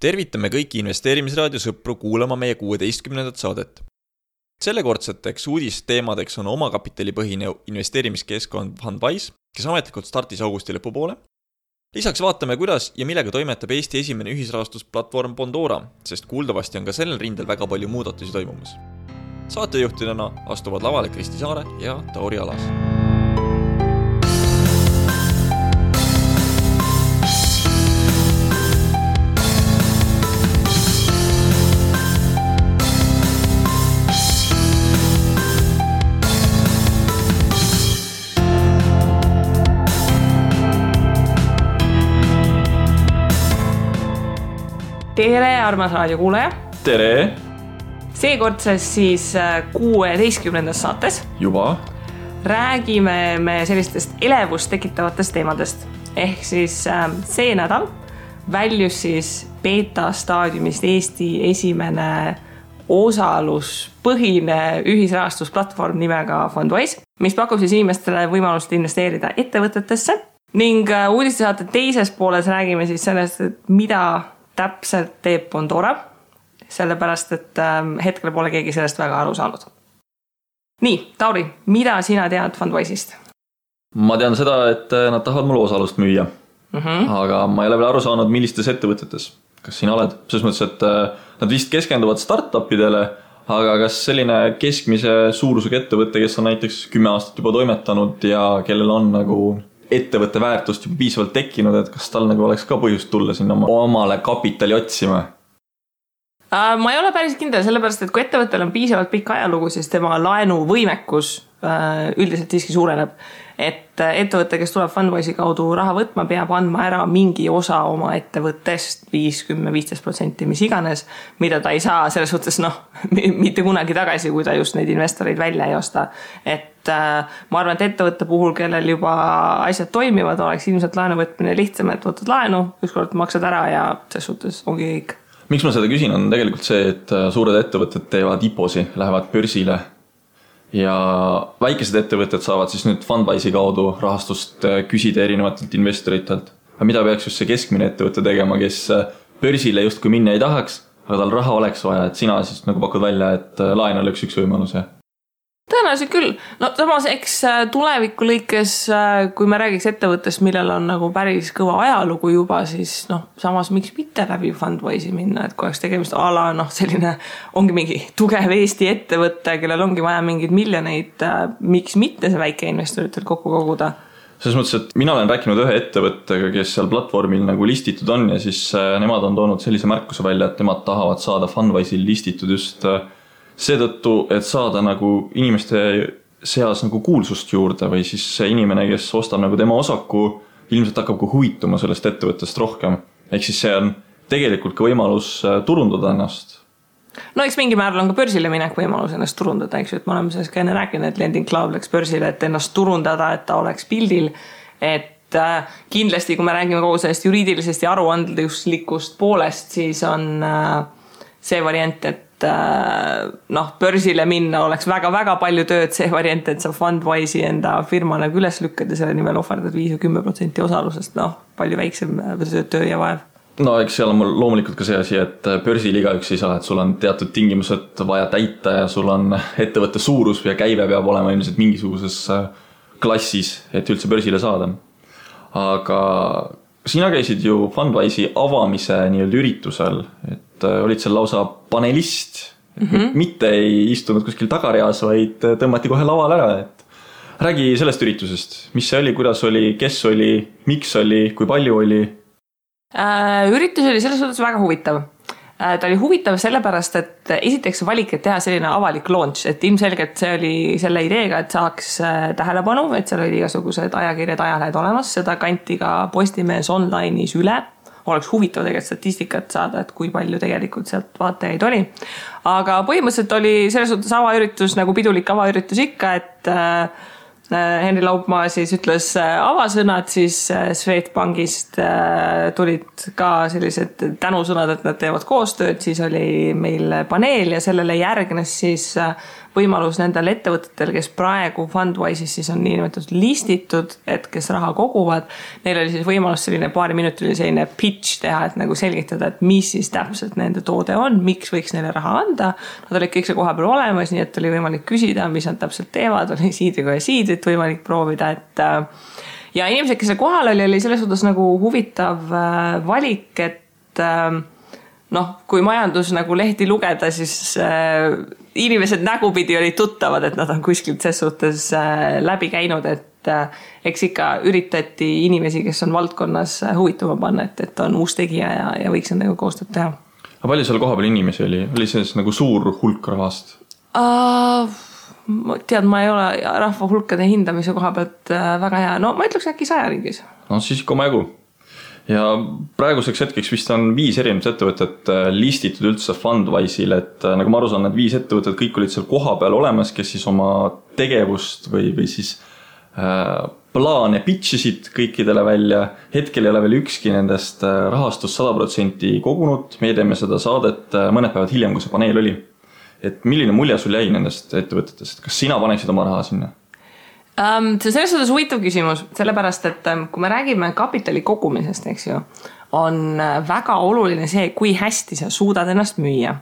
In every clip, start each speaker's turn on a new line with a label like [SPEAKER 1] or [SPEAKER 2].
[SPEAKER 1] tervitame kõiki investeerimisraadio sõpru kuulama meie kuueteistkümnendat saadet. sellekordseteks uudisteemadeks on omakapitalipõhine investeerimiskeskkond Fundwise, kes ametlikult startis augusti lõpupoole. lisaks vaatame, kuidas ja millega toimetab Eesti esimene ühisrahastusplatvorm Bondora, sest kuuldavasti on ka sellel rindel väga palju muudatusi toimumas. saatejuhtidena astuvad lavale Kristi Saare ja Tauri Alas
[SPEAKER 2] tere, armas raadiokuulaja.
[SPEAKER 3] tere.
[SPEAKER 2] seekordses siis äh, kuueteistkümnendas saates.
[SPEAKER 3] juba.
[SPEAKER 2] räägime me sellistest elevust tekitavatest teemadest ehk siis äh, see nädal väljus siis beeta staadiumist Eesti esimene osaluspõhine ühisrahastusplatvorm nimega Fundwise, mis pakub siis inimestele võimalust investeerida ettevõtetesse ning äh, uudistesaate teises pooles räägime siis sellest, et mida täpselt teeb Bondora, sellepärast et ähm, hetkel pole keegi sellest väga aru saanud. nii, Tauri, mida sina tead Fundwise'ist?
[SPEAKER 3] ma tean seda, et äh, nad tahavad mulle osalust müüa mm. -hmm. aga ma ei ole veel aru saanud, millistes ettevõtetes. kas sina oled, selles mõttes, et äh, nad vist keskenduvad startup idele, aga kas selline keskmise suurusega ettevõte, kes on näiteks kümme aastat juba toimetanud ja kellel on nagu ettevõtte väärtust juba piisavalt tekkinud, et kas tal nagu oleks ka põhjust tulla sinna oma, omale kapitali otsima?
[SPEAKER 2] Äh, ma ei ole päris kindel, sellepärast et kui ettevõttel on piisavalt pikk ajalugu, siis tema laenuvõimekus äh, üldiselt siiski suureneb et äh, ettevõte, kes tuleb Fundwise'i kaudu raha võtma, peab andma ära mingi osa oma ettevõttest, viis, kümme, viisteist protsenti, mis iganes, mida ta ei saa selles suhtes noh, mitte kunagi tagasi, kui ta just neid investoreid välja ei osta. et äh, ma arvan, et ettevõtte puhul, kellel juba asjad toimivad, oleks ilmselt laenu võtmine lihtsam, et võtad laenu, ükskord maksad ära ja ses suhtes ongi kõik
[SPEAKER 3] miks ma seda küsin, on tegelikult see, et äh, suured ettevõtted teevad IPO-si, lähevad börsile ja väikesed ettevõtted saavad siis nüüd Fundwise'i kaudu rahastust äh, küsida erinevatelt investoritelt. aga mida peaks just see keskmine ettevõte tegema, kes äh, börsile justkui minna ei tahaks, aga tal raha oleks vaja, et sina siis nagu pakud välja, et äh, laen oleks üks võimalus ja
[SPEAKER 2] tõenäoliselt küll, no samas eks äh, tuleviku lõikes, äh, kui me räägiks ettevõttest, millel on nagu päris kõva ajalugu juba, siis noh, samas miks mitte läbi Fundwise'i minna, et kui oleks tegemist a la noh, selline ongi mingi tugev Eesti ettevõte, kellel ongi vaja mingeid miljoneid, äh, miks mitte see väikeinvestoritel kokku koguda?
[SPEAKER 3] Selles mõttes, et mina olen rääkinud ühe ettevõttega, kes seal platvormil nagu listitud on ja siis nemad on toonud sellise märkuse välja, et nemad tahavad saada Fundwise'il listitud just äh, seetõttu, et saada nagu inimeste seas nagu kuulsust juurde või siis see inimene, kes ostab nagu tema osaku, ilmselt hakkab ka huvituma sellest ettevõttest rohkem. ehk siis see on tegelikult ka võimalus äh, turundada ennast.
[SPEAKER 2] no eks mingil määral on ka börsile minek võimalus ennast turundada, eks ju, et me oleme sellest ka enne rääkinud, et Lending Cloud läks börsile, et ennast turundada, et ta oleks pildil. et äh, kindlasti, kui me räägime kogu sellest juriidilisest ja aruandluslikust poolest, siis on äh, see variant, et noh, börsile minna oleks väga-väga palju tööd, see variant, et sa Fundwise'i enda firma nagu üles lükkad ja selle nimel ohverdad viis või kümme protsenti osalusest, noh, palju väiksem äh, töö ja vaev
[SPEAKER 3] no eks seal on mul loomulikult ka see asi, et äh, börsil igaüks ei saa, et sul on teatud tingimused vaja täita ja sul on ettevõtte suurus ja käive peab olema ilmselt mingisuguses klassis, et üldse börsile saada. aga sina käisid ju Fundwise'i avamise nii-öelda üritusel, et et äh, olid seal lausa panelist mm. -hmm. mitte ei istunud kuskil tagareas, vaid tõmmati kohe lavale ära, et räägi sellest üritusest, mis see oli, kuidas oli, kes oli, miks oli, kui palju oli
[SPEAKER 2] äh,? üritus oli selles suhtes väga huvitav äh, ta oli huvitav sellepärast, et esiteks valik, et teha selline avalik launch, et ilmselgelt see oli selle ideega, et saaks äh, tähelepanu, et seal olid igasugused ajakirjad, ajalehed olemas, seda kanti ka Postimehes online'is üle oleks huvitav tegelikult statistikat saada, et kui palju tegelikult sealt vaatajaid oli. aga põhimõtteliselt oli selles suhtes avaüritus nagu pidulik avaüritus ikka, et äh, Henri Laupmaa siis ütles avasõnad, siis Swedbankist tulid ka sellised tänusõnad, et nad teevad koostööd, siis oli meil paneel ja sellele järgnes siis võimalus nendel ettevõtetel, kes praegu Fundwise'is siis on niinimetatud listitud, et kes raha koguvad. Neil oli siis võimalus selline paariminutiline selline pitch teha, et nagu selgitada, et mis siis täpselt nende toode on, miks võiks neile raha anda. Nad olid kõik seal kohapeal olemas, nii et oli võimalik küsida, mis nad täpselt teevad, oli siidriga ja siidrit võimalik proovida, et äh, ja inimesed, kes seal kohal oli, oli selles suhtes nagu huvitav äh, valik, et äh, noh, kui majandus nagu lehti lugeda, siis inimesed nägupidi olid tuttavad, et nad on kuskilt ses suhtes äh, läbi käinud, et äh, eks ikka üritati inimesi, kes on valdkonnas äh, huvituma panna, et, et on uus tegija ja, ja võiks nendega koostööd teha.
[SPEAKER 3] aga palju seal kohapeal inimesi oli, oli see siis nagu suur hulk rahvast
[SPEAKER 2] uh,? tead, ma ei ole rahva hulkade hindamise koha pealt väga hea, no ma ütleks äkki saja ringis.
[SPEAKER 3] no siis ikka omajagu ja praeguseks hetkeks vist on viis erinevat ettevõtet äh, listitud üldse Fundwise'il, et äh, nagu ma aru saan, need viis ettevõtet kõik olid seal kohapeal olemas, kes siis oma tegevust või, või siis äh, plaane pitch isid kõikidele välja. hetkel ei ole veel ükski nendest äh, rahastust sada protsenti kogunud, meie teeme seda saadet mõned päevad hiljem, kui see paneel oli. et milline mulje sul jäi nendest ettevõtetest, kas sina paneksid oma raha sinna?
[SPEAKER 2] Um,? see on selles suhtes huvitav küsimus, sellepärast et um, kui me räägime kapitali kogumisest, eks ju, on äh, väga oluline see, kui hästi sa suudad ennast müüa.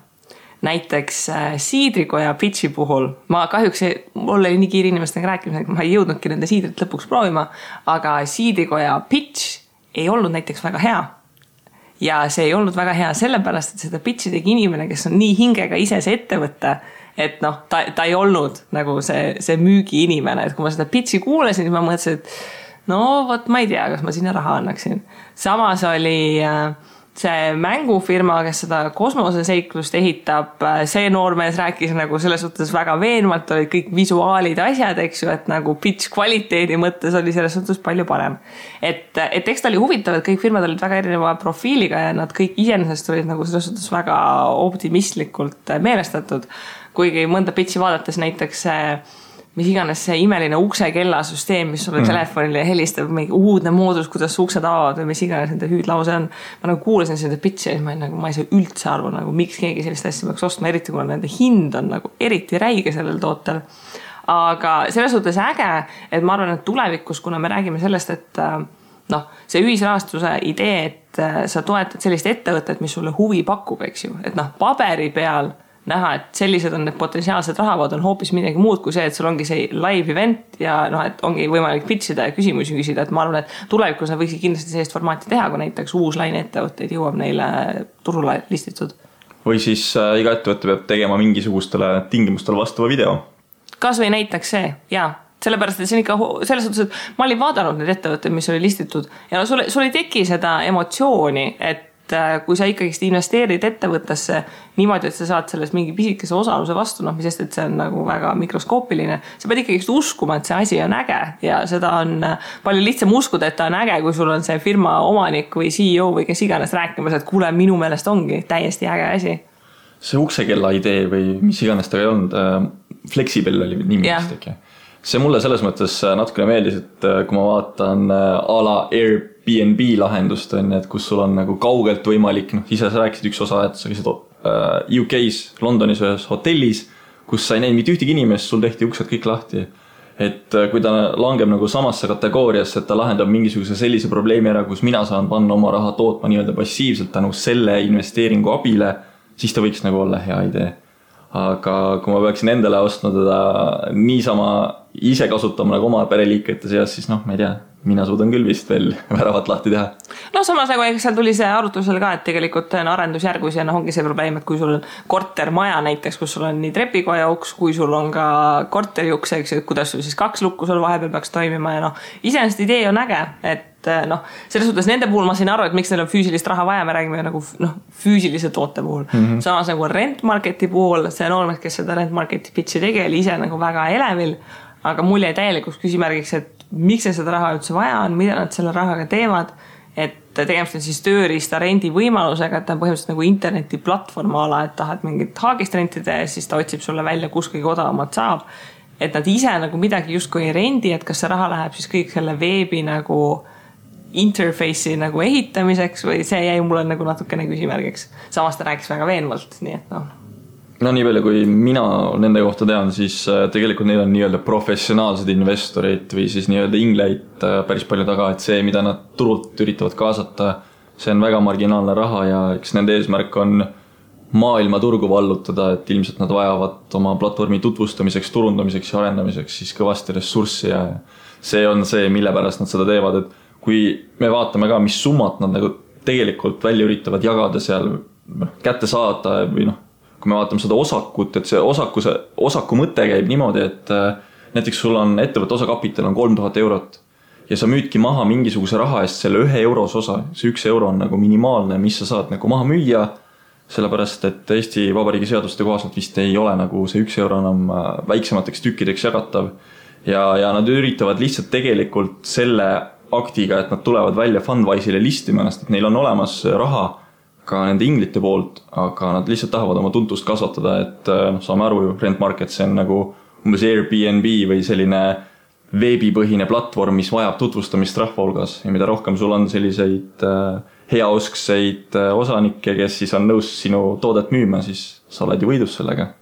[SPEAKER 2] näiteks äh, siidrikoja pitch'i puhul ma kahjuks, mul oli nii kiire inimestega rääkimisega, ma ei jõudnudki nende siidrit lõpuks proovima, aga siidrikoja pitch ei olnud näiteks väga hea ja see ei olnud väga hea sellepärast, et seda pitch'i tegi inimene, kes on nii hingega ise see ettevõte et noh, ta, ta ei olnud nagu see, see müügiinimene, et kui ma seda pitch'i kuulasin, siis ma mõtlesin, et no vot, ma ei tea, kas ma sinna raha annaksin. samas oli äh, see mängufirma, kes seda kosmoseseiklust ehitab, äh, see noormees rääkis nagu selles suhtes väga veenvalt, olid kõik visuaalid, asjad, eks ju, et nagu pitch kvaliteedi mõttes oli selles suhtes palju parem. et, et eks ta oli huvitav, et kõik firmad olid väga erineva profiiliga ja nad kõik iseenesest olid nagu selles suhtes väga optimistlikult meelestatud kuigi mõnda pitch'i vaadates näiteks mis iganes see imeline uksekellasüsteem, mis sulle mm. telefonile helistab, mingi uudne moodus, kuidas uksed avavad või mis iganes nende hüüdlause on. ma nagu kuulasin seda pitch'i ja siis ma olin nagu, ma ei saa üldse aru nagu, miks keegi sellist asja peaks ostma, eriti kuna nende hind on nagu eriti räige sellel tootel. aga selles suhtes äge, et ma arvan, et tulevikus, kuna me räägime sellest, et äh, noh, see ühisrahastuse idee, et äh, sa toetad sellist ettevõtet, mis sulle huvi pakub, eks ju, et noh, paberi peal näha, et sellised on need potentsiaalsed rahavood, on hoopis midagi muud kui see, et sul ongi see live event ja noh, et ongi võimalik pitch ida ja küsimusi küsida, et ma arvan, et tulevikus nad võiksid kindlasti sellist formaati teha, kui näiteks uus laine ettevõtteid jõuab neile turule listitud.
[SPEAKER 3] või siis äh, iga ettevõte peab tegema mingisugustele tingimustele vastava video.
[SPEAKER 2] kasvõi näiteks see, jaa sellepärast, et see on ikka selles suhtes, et ma olin vaadanud neid ettevõtteid, mis oli listitud ja no sul, sul ei teki seda emotsiooni, et et äh, kui sa ikkagist investeerid ettevõttesse niimoodi, et sa saad selles mingi pisikese osaluse vastu, noh, mis sest, et see on nagu väga mikroskoopiline. sa pead ikkagist uskuma, et see asi on äge ja seda on äh, palju lihtsam uskuda, et ta on äge, kui sul on see firma omanik või CEO või kes iganes rääkimas, et kuule, minu meelest ongi täiesti äge asi.
[SPEAKER 3] see uksekella idee või mis iganes ta ei olnud äh,, Flexible oli nimi vist äkki see mulle selles mõttes natukene meeldis, et kui ma vaatan a la Air BNB lahendust on ju, et kus sul on nagu kaugelt võimalik, noh, ise sa rääkisid üks osa, et sa käisid äh, UK-s, Londonis ühes hotellis, kus sa ei näinud mitte ühtegi inimest, sul tehti uksed kõik lahti. et äh, kui ta langeb nagu samasse kategooriasse, et ta lahendab mingisuguse sellise probleemi ära, kus mina saan panna oma raha tootma nii-öelda passiivselt tänu selle investeeringu abile, siis ta võiks nagu olla hea idee. aga kui ma peaksin endale ostma teda niisama ise kasutama nagu oma pereliikmete seas, siis noh, ma ei tea mina suudan küll vist veel väravat lahti teha.
[SPEAKER 2] noh, samas nagu eks seal tuli see arutlusele ka, et tegelikult on arendusjärgus ja noh, ongi see probleem, et kui sul on kortermaja näiteks, kus sul on nii trepikoja uks, kui sul on ka korteri uks, eks ju, et kuidas sul siis kaks lukku sul vahepeal peaks toimima ja noh, iseenesest idee on äge, et eh, noh, selles suhtes nende puhul ma sain aru, et miks neil on füüsilist raha vaja, me räägime nagu noh, füüsilise toote puhul mm. -hmm. samas nagu rent market'i puhul, see noormees, kes seda rent market'i pitch'i tegi, oli ise nagu väga elevil aga mul jäi täielikuks küsimärgiks, et miks neil seda raha üldse vaja on, mida nad selle rahaga teevad. et tegemist on siis tööriista rendi võimalusega, et ta on põhimõtteliselt nagu internetiplatvorm a la, et tahad mingit haagist rentida ja siis ta otsib sulle välja, kus kõige odavamat saab. et nad ise nagu midagi justkui ei rendi, et kas see raha läheb siis kõik selle veebi nagu interface'i nagu ehitamiseks või see jäi mulle nagu natukene küsimärgiks. samas ta rääkis väga veenvalt, nii et noh
[SPEAKER 3] no nii palju, kui mina nende kohta tean, siis äh, tegelikult neil on nii-öelda professionaalsed investorid või siis nii-öelda ingleid äh, päris palju taga, et see, mida nad turult üritavad kaasata, see on väga marginaalne raha ja eks nende eesmärk on maailmaturgu vallutada, et ilmselt nad vajavad oma platvormi tutvustamiseks, turundamiseks ja arendamiseks siis kõvasti ressurssi ja see on see, mille pärast nad seda teevad, et kui me vaatame ka, mis summat nad nagu tegelikult välja üritavad jagada seal, noh, kätte saada või noh kui me vaatame seda osakut, et see osaku, see osaku mõte käib niimoodi, et äh, näiteks sul on ettevõtte osakapital on kolm tuhat eurot ja sa müüdki maha mingisuguse raha eest selle ühe eurose osa, see üks euro on nagu minimaalne, mis sa saad nagu maha müüa. sellepärast, et Eesti Vabariigi seaduste kohaselt vist ei ole nagu see üks euro enam äh, väiksemateks tükkideks jagatav. ja, ja nad üritavad lihtsalt tegelikult selle aktiga, et nad tulevad välja Fundwise'ile listima ennast, et neil on olemas raha ka nende inglite poolt, aga nad lihtsalt tahavad oma tuntust kasvatada, et äh, noh, saame aru ju, Rent Market, see on nagu umbes Airbnb või selline veebipõhine platvorm, mis vajab tutvustamist rahva hulgas ja mida rohkem sul on selliseid äh, heauskseid äh, osanikke, kes siis on nõus sinu toodet müüma, siis sa oled ju võidus sellega.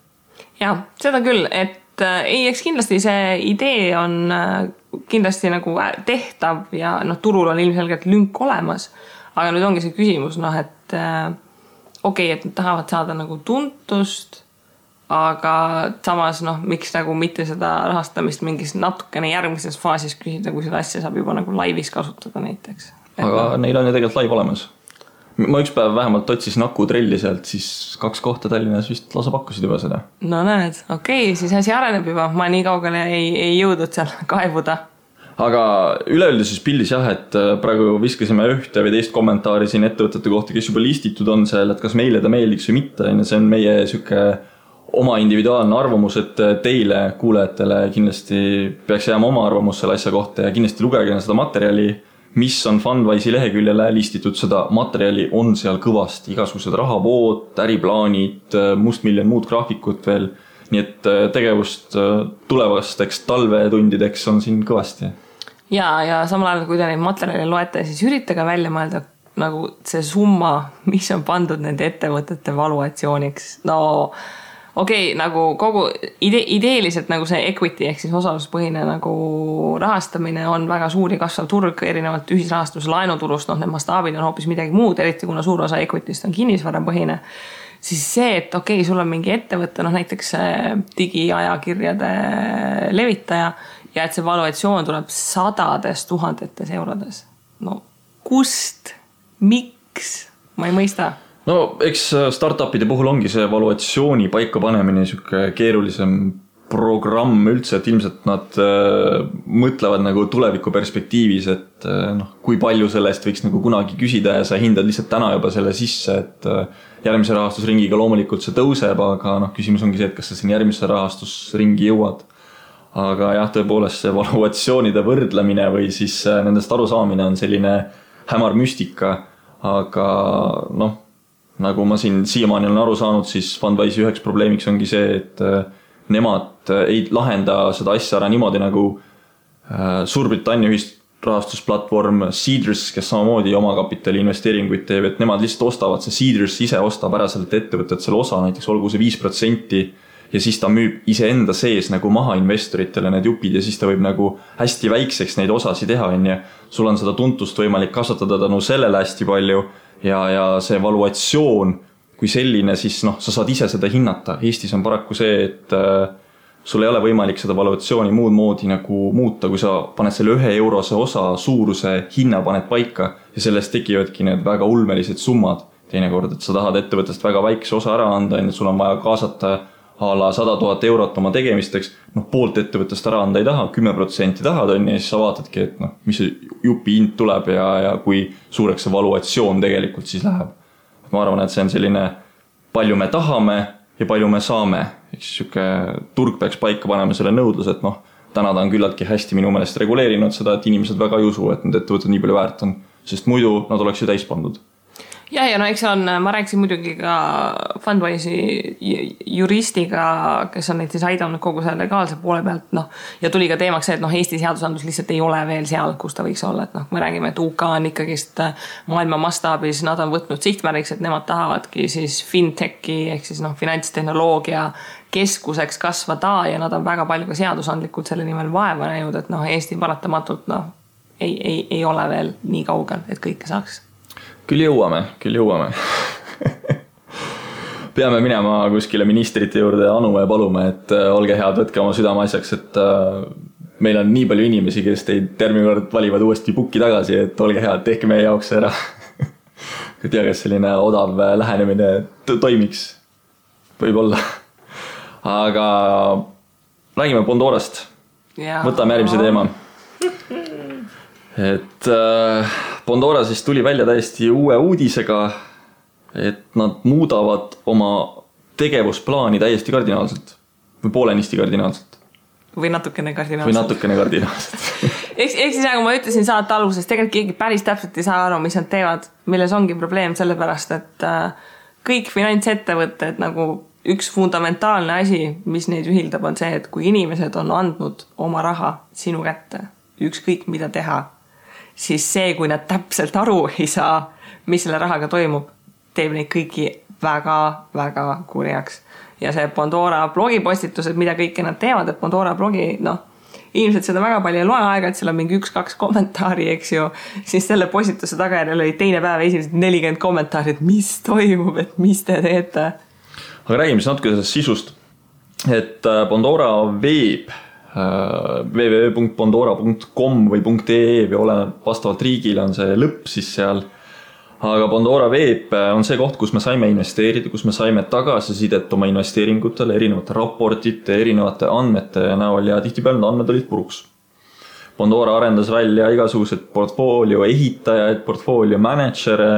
[SPEAKER 2] ja seda küll, et ei, eks kindlasti see idee on kindlasti nagu tehtav ja noh, turul on ilmselgelt lünk olemas aga nüüd ongi see küsimus noh, et äh, okei okay,, et nad tahavad saada nagu tuntust, aga samas noh, miks nagu mitte seda rahastamist mingis natukene järgmises faasis küsida, kui seda asja saab juba nagu laivis kasutada näiteks.
[SPEAKER 3] aga no. neil on ju tegelikult laiv olemas. ma üks päev vähemalt otsisin akutrelli sealt, siis kaks kohta Tallinnas vist lausa pakkusid juba seda.
[SPEAKER 2] no näed, okei okay,, siis asi areneb juba, ma nii kaugele ei, ei jõudnud seal kaevuda
[SPEAKER 3] aga üleüldises pildis jah, et äh, praegu viskasime ühte või teist kommentaari siin ettevõtete kohta, kes juba listitud on seal, et kas meile ta meeldiks või mitte, on ju, see on meie sihuke oma individuaalne arvamus, et äh, teile, kuulajatele kindlasti peaks jääma oma arvamus selle asja kohta ja kindlasti lugege seda materjali, mis on Fundwise'i leheküljele listitud, seda materjali on seal kõvasti, igasugused rahavood, äriplaanid, äh, mustmiljon muud graafikut veel. nii et tegevust tulevasteks talvetundideks on siin kõvasti
[SPEAKER 2] ja, ja samal ajal, kui te neid materjale loete, siis üritage välja mõelda nagu see summa, mis on pandud nende ettevõtete valuatsiooniks. no okei okay,, nagu kogu ide-, ideeliselt nagu see equity ehk siis osaluspõhine nagu rahastamine on väga suur ja kasvav turg, erinevalt ühisrahastuse laenuturust, noh, need mastaabid on hoopis midagi muud, eriti kuna suur osa equity'st on kinnisvarapõhine siis see, et okei okay,, sul on mingi ettevõte, noh näiteks digiajakirjade levitaja ja et see valuatsioon tuleb sadades tuhandetes eurodes. no kust, miks, ma ei mõista.
[SPEAKER 3] No eks äh, startup'ide puhul ongi see valuatsiooni paikapanemine sihuke keerulisem programm üldse, et ilmselt nad äh, mõtlevad nagu tuleviku perspektiivis, et äh, noh, kui palju selle eest võiks nagu kunagi küsida ja sa hindad lihtsalt täna juba selle sisse, et äh, järgmise rahastusringiga loomulikult see tõuseb, aga noh, küsimus ongi see, et kas sa sinna järgmisse rahastusringi jõuad aga jah, tõepoolest see valuatsioonide võrdlemine või siis äh, nendest arusaamine on selline hämar müstika. aga noh, nagu ma siin siiamaani olen aru saanud, siis Fundwise'i üheks probleemiks ongi see, et äh, nemad äh, ei lahenda seda asja ära niimoodi nagu Suurbritannia ühisrahastusplatvorm Seedrs, kes samamoodi omakapitali investeeringuid teeb, et nemad lihtsalt ostavad, see Seedrs ise ostab ära sellelt ettevõttelt selle osa, näiteks olgu see viis protsenti ja siis ta müüb iseenda sees nagu maha investoritele need jupid ja siis ta võib nagu hästi väikseks neid osasid teha, on ju. sul on seda tuntust võimalik kasvatada tänu sellele hästi palju ja, ja see valuatsioon kui selline, siis noh, sa saad ise seda hinnata. Eestis on paraku see, et äh, sul ei ole võimalik seda valuatsiooni muud moodi nagu muuta, kui sa paned selle ühe eurose osa suuruse hinna paned paika ja sellest tekivadki need väga ulmelised summad teinekord, et sa tahad ettevõttest väga väikese osa ära anda, on ju, sul on vaja kaasata a la sada tuhat eurot oma tegemisteks, noh poolt ettevõttest ära anda ei taha, kümme protsenti tahad, on ju, ja siis sa vaatadki, et noh, mis see jupi hind tuleb ja, ja kui suureks see valuatsioon tegelikult siis läheb. ma arvan, et see on selline, palju me tahame ja palju me saame, ehk siis sihuke turg peaks paika panema selle nõudluse, et noh, täna ta on küllaltki hästi minu meelest reguleerinud seda, et inimesed väga ei usu, et need ettevõtted nii palju väärt on, sest muidu nad oleks ju täis pandud
[SPEAKER 2] ja, ja no eks on, ma rääkisin muidugi ka Fundwise'i ju- juristiga, kes on neid siis aidanud kogu selle legaalse poole pealt, noh. ja tuli ka teemaks see, et noh, Eesti seadusandlus lihtsalt ei ole veel seal, kus ta võiks olla, et noh, me räägime, et UK on ikkagist äh, maailma mastaabis, nad on võtnud sihtmärgiks, et nemad tahavadki siis fintechi ehk siis noh, finantstehnoloogia keskuseks kasvada ja nad on väga palju ka seadusandlikult selle nimel vaeva näinud, et noh, Eesti paratamatult noh, ei, ei, ei ole veel nii kaugel, et kõike saaks
[SPEAKER 3] küll jõuame, küll jõuame. Peame minema kuskile ministrite juurde anuma ja paluma, et äh, olge head, võtke oma südameasjaks, et äh, meil on nii palju inimesi, kes teid järgmine kord valivad uuesti pukki tagasi, et olge head, tehke meie jaoks see ära. Ei tea, kas selline odav äh, lähenemine to- toimiks, võib-olla. aga räägime Pandorast,
[SPEAKER 2] ja
[SPEAKER 3] võtame järgmise teema. et äh, Pandora siis tuli välja täiesti uue uudisega, et nad muudavad oma tegevusplaani täiesti kardinaalselt. Või poolenisti kardinaalselt.
[SPEAKER 2] Või natukene
[SPEAKER 3] või
[SPEAKER 2] kardinaalselt.
[SPEAKER 3] natukene kardinaalselt.
[SPEAKER 2] Ehk, ehk siis nagu ma ütlesin saate alguses, tegelikult keegi päris täpselt ei saa aru, mis nad teevad, milles ongi probleem, sellepärast et äh, kõik finantsettevõtted nagu üks fundamentaalne asi, mis neid ühildab, on see, et kui inimesed on andnud oma raha sinu kätte, ükskõik mida teha, siis see, kui nad täpselt aru ei saa, mis selle rahaga toimub, teeb neid kõiki väga-väga kurjaks. ja see Pandora blogipostitused, mida kõike nad teevad, et Pandora blogi, noh, inimesed seda väga palju ei loe aeg-ajalt, seal on mingi üks-kaks kommentaari, eks ju, siis selle postituse tagajärjel oli teine päev esimesed nelikümmend kommentaari, et mis toimub, et mis te teete
[SPEAKER 3] aga räägime siis natuke sellest sisust. et äh, Pandora veeb www.pandora.com või .ee või oleneb vastavalt riigile on see lõpp siis seal. aga Pandora veeb äh, on see koht, kus me saime investeerida, kus me saime tagasisidet oma investeeringutele erinevate raportite, erinevate andmete näol ja tihtipeale need andmed olid puruks Pandora arendas välja igasugused portfoolio ehitajaid, portfoolio mänedžere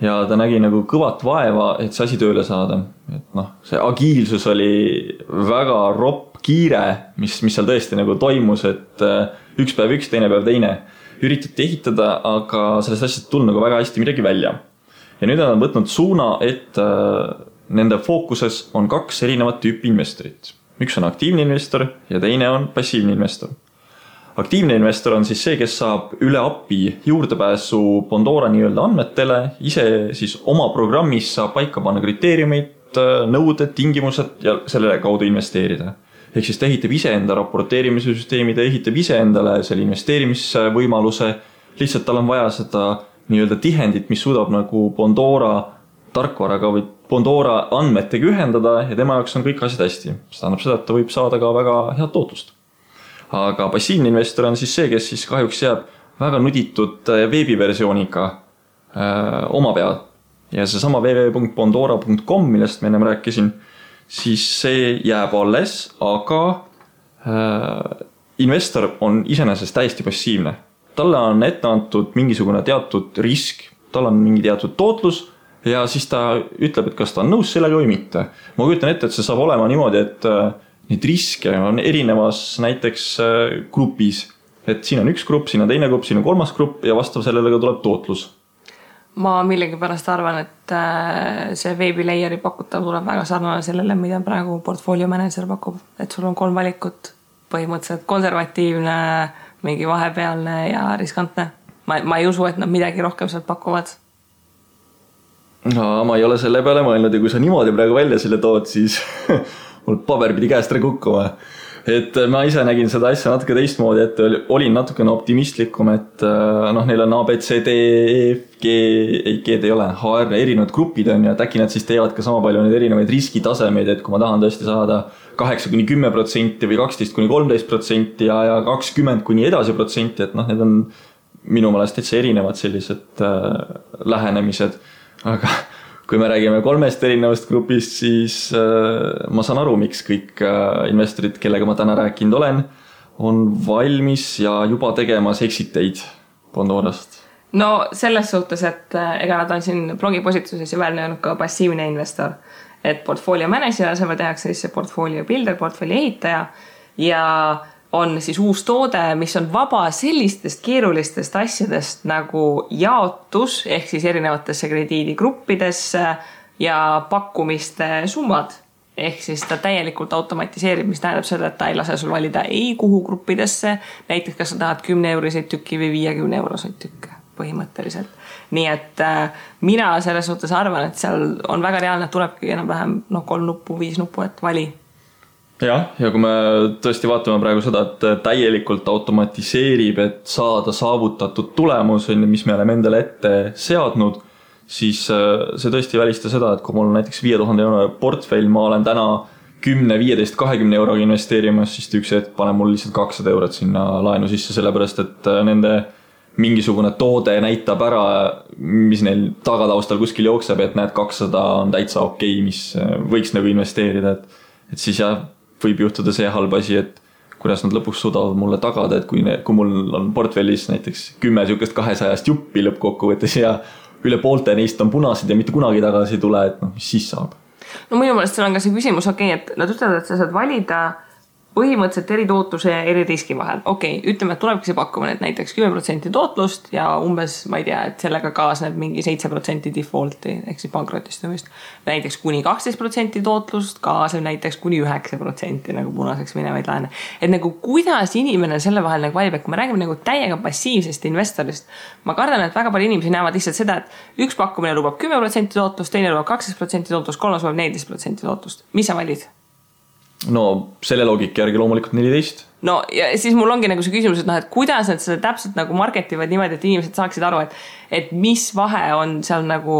[SPEAKER 3] ja ta nägi nagu kõvat vaeva, et see asi tööle saada. et noh, see agiilsus oli väga ropp kiire, mis, mis seal tõesti nagu toimus, et äh, üks päev üks, teine päev teine. üritati ehitada, aga sellest asjast ei tulnud nagu väga hästi midagi välja. ja nüüd on nad võtnud suuna, et äh, nende fookuses on kaks erinevat tüüpi investorit. üks on aktiivne investor ja teine on passiivne investor aktiivne investor on siis see, kes saab üle API juurdepääsu Pandora nii-öelda andmetele, ise siis oma programmis saab paika panna kriteeriumid, nõuded, tingimused ja selle kaudu investeerida. Ehk siis ta ehitab iseenda raporteerimise süsteemi, ta ehitab iseendale selle investeerimisvõimaluse, lihtsalt tal on vaja seda nii-öelda tihendit, mis suudab nagu Pandora tarkvaraga või Pandora andmetega ühendada ja tema jaoks on kõik asjad hästi. see tähendab seda, et ta võib saada ka väga head tootlust aga passiivne investor on siis see, kes siis kahjuks jääb väga nuditud äh, veebiversiooniga öö, oma peal. ja seesama www.pandora.com, millest ma ennem rääkisin, siis see jääb alles, aga öö, investor on iseenesest täiesti passiivne. talle on ette antud mingisugune teatud risk, tal on mingi teatud tootlus ja siis ta ütleb, et kas ta on nõus sellega või mitte. ma kujutan ette, et see saab olema niimoodi, et äh, neid riske on erinevas näiteks äh, grupis. et siin on üks grupp, siin on teine grupp, siin on kolmas grupp ja vastav sellele ka tuleb tootlus.
[SPEAKER 2] Ma millegipärast arvan, et äh, see veebilayer'i pakutav tuleb väga sarnane sellele, mida praegu portfolio manager pakub, et sul on kolm valikut, põhimõtteliselt konservatiivne, mingi vahepealne ja riskantne. ma, ma ei usu, et nad midagi rohkem sealt pakuvad.
[SPEAKER 3] no ma ei ole selle peale mõelnud ja kui sa niimoodi praegu välja selle tood, siis mul paber pidi käest ära kukkuma. Et ma ise nägin seda asja natuke teistmoodi, et oli- olin natukene optimistlikum, et äh, noh, neil on A, B, C, D, E, F, G, ei G-d ei ole, HR, erinevad grupid on ju, et äkki nad siis teevad ka sama palju neid erinevaid riskitasemeid, et kui ma tahan tõesti saada kaheksa kuni kümme protsenti või kaksteist kuni kolmteist protsenti ja, ja kakskümmend kuni edasi protsenti, et noh, need on minu meelest täitsa erinevad sellised äh, lähenemised, aga kui me räägime kolmest erinevast grupist, siis äh, ma saan aru, miks kõik äh, investorid, kellega ma täna rääkinud olen, on valmis ja juba tegemas exit eid Pandorast.
[SPEAKER 2] no selles suhtes, et äh, ega nad on siin blogipostituses ju välja öelnud ka passiivne investor. et portfolio manager'i asemel tehakse siis see portfolio builder, portfolio ehitaja ja on siis uus toode, mis on vaba sellistest keerulistest asjadest nagu jaotus ehk siis erinevatesse krediidigruppidesse ja pakkumiste summad. ehk siis ta täielikult automatiseerib, mis tähendab seda, et ta ei lase sul valida ei kuhu gruppidesse, näiteks kas sa tahad kümne euroseid tükke või viiekümne euroseid tükke põhimõtteliselt. nii et äh, mina selles suhtes arvan, et seal on väga reaalne, et tulebki enam-vähem noh, kolm nuppu, viis nuppu, et vali
[SPEAKER 3] jah, ja kui me tõesti vaatame praegu seda, et täielikult automatiseerib, et saada saavutatud tulemus, on ju, mis me oleme endale ette seadnud, siis äh, see tõesti ei välista seda, et kui mul on näiteks viie tuhande euro portfell, ma olen täna kümne, viieteist, kahekümne euroga investeerimas, siis üks hetk paneb mul lihtsalt kakssada eurot sinna laenu sisse, sellepärast et äh, nende mingisugune toode näitab ära, mis neil tagataustal kuskil jookseb, et näed, kakssada on täitsa okei okay,, mis äh, võiks nagu investeerida, et et siis jah, võib juhtuda see halb asi, et kuidas nad lõpuks suudavad mulle tagada, et kui, kui mul on portfellis näiteks kümme sihukest kahesajast juppi lõppkokkuvõttes ja üle poolte neist on punased ja mitte kunagi tagasi ei tule, et noh, mis siis saab?
[SPEAKER 2] no minu meelest seal on ka see küsimus, okei okay,, et nad ütlevad, et sa saad valida põhimõtteliselt eri tootluse ja eri riski vahel. okei okay,, ütleme, et tulebki see pakkumine, et näiteks kümme protsenti tootlust ja umbes, ma ei tea, et sellega kaasneb mingi seitse protsenti default'i ehk siis pankrotistumist. näiteks kuni kaksteist protsenti tootlust kaasneb näiteks kuni üheksa protsenti nagu punaseks minevaid laene. et nagu kuidas inimene selle vahel nagu valib, et kui me räägime nagu täiega passiivsest investorist. ma kardan, et väga palju inimesi näevad lihtsalt seda, et üks pakkumine lubab kümme protsenti tootlust, teine lubab kaksteist protsenti tootlust, kolmas lubab neliteist protsenti tootlust. mis sa valid?
[SPEAKER 3] No selle loogika järgi loomulikult neliteist.
[SPEAKER 2] no ja siis mul ongi nagu see küsimus, et noh, et kuidas nad seda täpselt nagu market ivad niimoodi, et inimesed saaksid aru, et, et mis vahe on seal nagu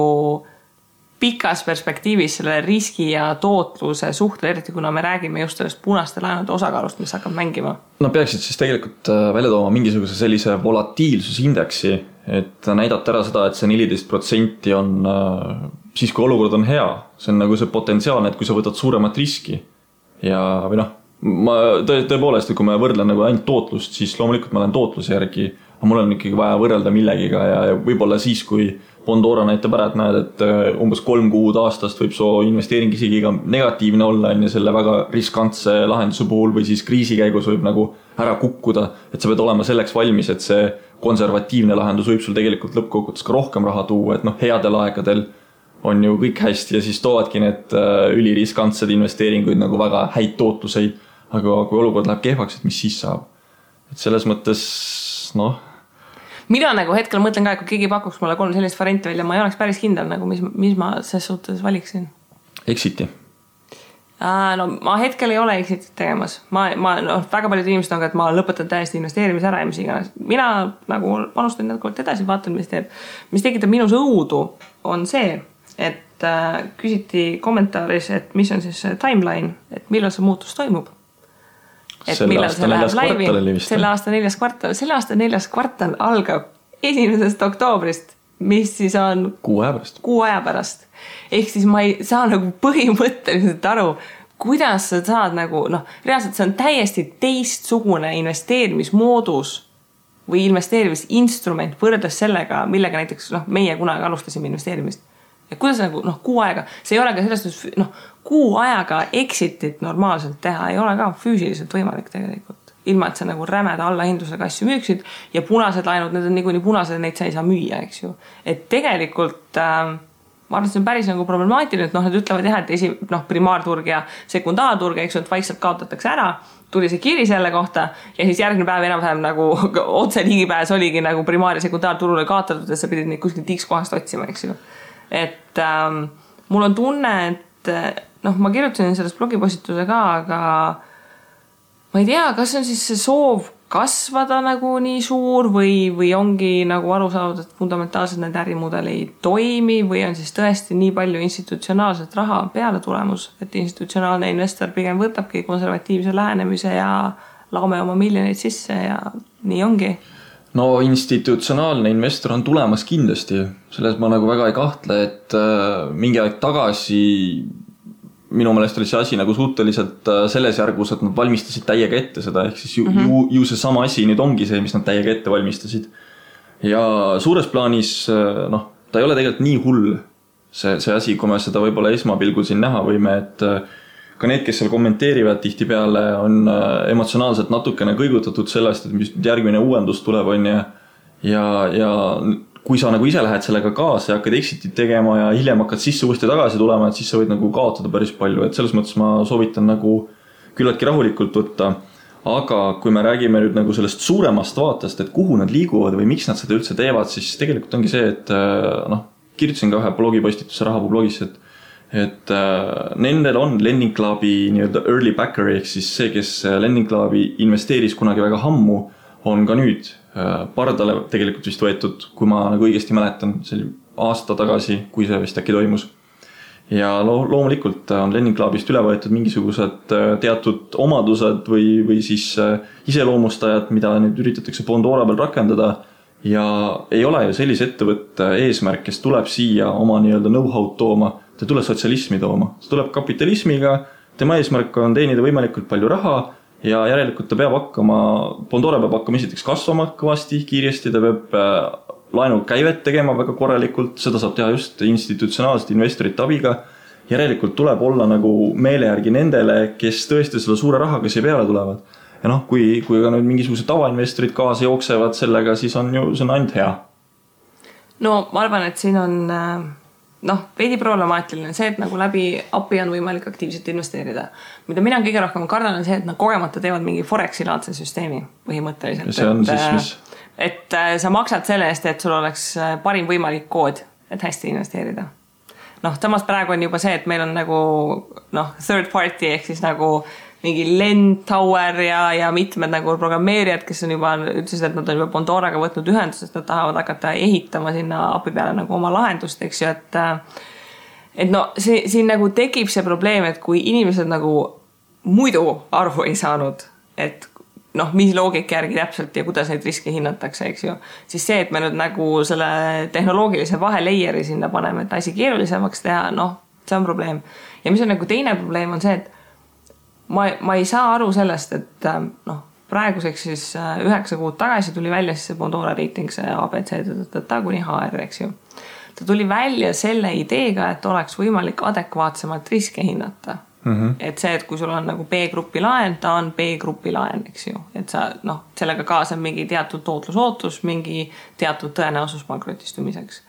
[SPEAKER 2] pikas perspektiivis selle riski ja tootluse suhtel, eriti kuna me räägime just sellest punaste laenude osakaalust, mis hakkab mängima.
[SPEAKER 3] Nad peaksid siis tegelikult äh, välja tooma mingisuguse sellise volatiilsusindeksi, et näidata ära seda, et see neliteist protsenti on äh, siis, kui olukord on hea, see on nagu see potentsiaalne, et kui sa võtad suuremat riski ja, või noh, ma tõe, tõepoolest, kui ma võrdlen nagu ainult tootlust, siis loomulikult ma lähen tootluse järgi, aga mul on ikkagi vaja võrrelda millegiga ja, ja võib-olla siis, kui Bondora näitab ära, et näed, et äh, umbes kolm kuud aastast võib su investeering isegi ka negatiivne olla, on ju, selle väga riskantse lahenduse puhul või siis kriisi käigus võib nagu ära kukkuda. et sa pead olema selleks valmis, et see konservatiivne lahendus võib sul tegelikult lõppkokkuvõttes ka rohkem raha tuua, et noh, headel aegadel on ju kõik hästi ja siis toovadki need äh, üliriskantsed investeeringuid nagu väga häid tootluseid. aga kui olukord läheb kehvaks, et mis siis saab? et selles mõttes noh.
[SPEAKER 2] mina nagu hetkel mõtlen ka, et kui keegi pakuks mulle kolm sellist varianti välja, ma ei oleks päris kindel nagu, mis, mis ma ses suhtes valiksin.
[SPEAKER 3] Exiti
[SPEAKER 2] no ma hetkel ei ole Exitit tegemas, ma, ma noh, väga paljud inimesed on ka, et ma lõpetan täiesti investeerimise ära ja mis iganes. mina nagu panustan jätkuvalt edasi, vaatan, mis teeb. mis tekitab minus õudu, on see, et äh, küsiti kommentaaris, et mis on siis see timeline, et millal see muutus toimub. et selle millal see läheb laivi, selle aasta neljas kvartal, selle aasta neljas kvartal algab esimesest oktoobrist, mis siis on.
[SPEAKER 3] kuu aja pärast.
[SPEAKER 2] kuu aja pärast. ehk siis ma ei saa nagu põhimõtteliselt aru, kuidas sa saad nagu noh, reaalselt see on täiesti teistsugune investeerimismoodus või investeerimisinstrument võrreldes sellega, millega näiteks noh, meie kunagi alustasime investeerimist et kuidas nagu noh, kuu aega, see ei ole ka selles suhtes noh, kuu ajaga exit'it normaalselt teha ei ole ka füüsiliselt võimalik tegelikult. ilma, et sa nagu rämeda allahindlusega asju müüksid ja punased laenud, need on niikuinii punased, neid sa ei saa müüa, eks ju. et tegelikult äh, ma arvan, et see on päris nagu problemaatiline, et noh, nad ütlevad jah, et esi-, noh, primaarturg ja sekundaarturg, eks ju, et vaikselt kaotatakse ära. tuli see kiri selle kohta ja siis järgmine päev enam-vähem nagu otse ligipääs oligi nagu primaar- ja sekundaarturule kaotatud, et sa pidid neid kuskilt X kohast otsima, eks ju et ähm, mul on tunne, et noh, ma kirjutasin sellest blogipostituse ka, aga ma ei tea, kas on siis see soov kasvada nagu nii suur või, või ongi nagu aru saadud, et fundamentaalselt need ärimudel ei toimi või on siis tõesti nii palju institutsionaalset raha peale tulemus, et institutsionaalne investor pigem võtabki konservatiivse lähenemise ja laome oma miljoneid sisse ja nii ongi
[SPEAKER 3] no institutsionaalne investor on tulemas kindlasti, selles ma nagu väga ei kahtle, et äh, mingi aeg tagasi minu meelest oli see asi nagu suhteliselt äh, selles järgus, et nad valmistasid täiega ette seda, ehk siis ju mm, -hmm. ju, ju seesama asi nüüd ongi see, mis nad täiega ette valmistasid. ja suures plaanis äh, noh, ta ei ole tegelikult nii hull, see, see asi, kui me seda võib-olla esmapilgul siin näha võime, et ka need, kes seal kommenteerivad, tihtipeale on äh, emotsionaalselt natukene kõigutatud sellest, et mis nüüd järgmine uuendus tuleb, on ju. ja, ja kui sa nagu ise lähed sellega kaasa ja hakkad exit'it tegema ja hiljem hakkad sisse uuesti tagasi tulema, et siis sa võid nagu kaotada päris palju, et selles mõttes ma soovitan nagu küllaltki rahulikult võtta. aga kui me räägime nüüd nagu sellest suuremast vaatest, et kuhu nad liiguvad või miks nad seda üldse teevad, siis tegelikult ongi see, et äh, noh, kirjutasin ka ühe blogipostituse Rahapuu blogis, et et äh, nendel on Lending Clubi nii-öelda early backer ehk siis see, kes Lending Clubi investeeris kunagi väga ammu, on ka nüüd äh, pardale tegelikult vist võetud, kui ma nagu õigesti mäletan, see oli aasta tagasi, kui see vist äkki toimus. ja lo loomulikult on Lending Clubist üle võetud mingisugused äh, teatud omadused või, või siis äh, iseloomustajad, mida nüüd üritatakse Bondora peal rakendada ja ei ole ju sellise ettevõtte eesmärk, kes tuleb siia oma nii-öelda know-how'd tooma ta ei tule sotsialismi tooma, ta tuleb kapitalismiga, tema eesmärk on teenida võimalikult palju raha ja järelikult ta peab hakkama, Pandora peab hakkama esiteks kasvama kõvasti, kiiresti, ta peab äh, laenukäivet tegema väga korralikult, seda saab teha just institutsionaalsete investorite abiga. järelikult tuleb olla nagu meele järgi nendele, kes tõesti selle suure rahaga siia peale tulevad. ja noh, kui, kui ka nüüd mingisugused tavainvestorid kaasa jooksevad sellega, siis on ju, see on ainult hea.
[SPEAKER 2] no ma arvan, et siin on äh noh, veidi problemaatiline see, et nagu läbi API on võimalik aktiivselt investeerida. mida mina kõige rohkem kardan, on see, et nad kogemata teevad mingi Foreksi laadse süsteemi põhimõtteliselt.
[SPEAKER 3] see on et, siis mis?
[SPEAKER 2] et äh, sa maksad selle eest, et sul oleks äh, parim võimalik kood, et hästi investeerida. noh, samas praegu on juba see, et meil on nagu noh, third party ehk siis nagu mingi Len Tower ja, ja mitmed nagu programmeerijad, kes on juba, ütlesid, et nad on juba Bondoraga võtnud ühendust, sest nad tahavad hakata ehitama sinna API peale nagu oma lahendust, eks ju, et et no see, siin nagu tekib see probleem, et kui inimesed nagu muidu aru ei saanud, et noh, mis loogika järgi täpselt ja kuidas neid riske hinnatakse, eks ju. siis see, et me nüüd nagu selle tehnoloogilise vahelayer'i sinna paneme, et asi keerulisemaks teha, noh, see on probleem. ja mis on nagu teine probleem, on see, et ma, ma ei saa aru sellest, et äh, noh, praeguseks siis äh, üheksa kuud tagasi tuli välja siis see Bondora reiting, see abc kuni HR, eks ju. ta tuli välja selle ideega, et oleks võimalik adekvaatsemalt riske hinnata Mm -hmm. et see, et kui sul on nagu B-grupi laen, ta on B-grupi laen, eks ju, et sa noh, sellega kaasneb mingi teatud tootlusootus, mingi teatud tõenäosus pankrotistumiseks.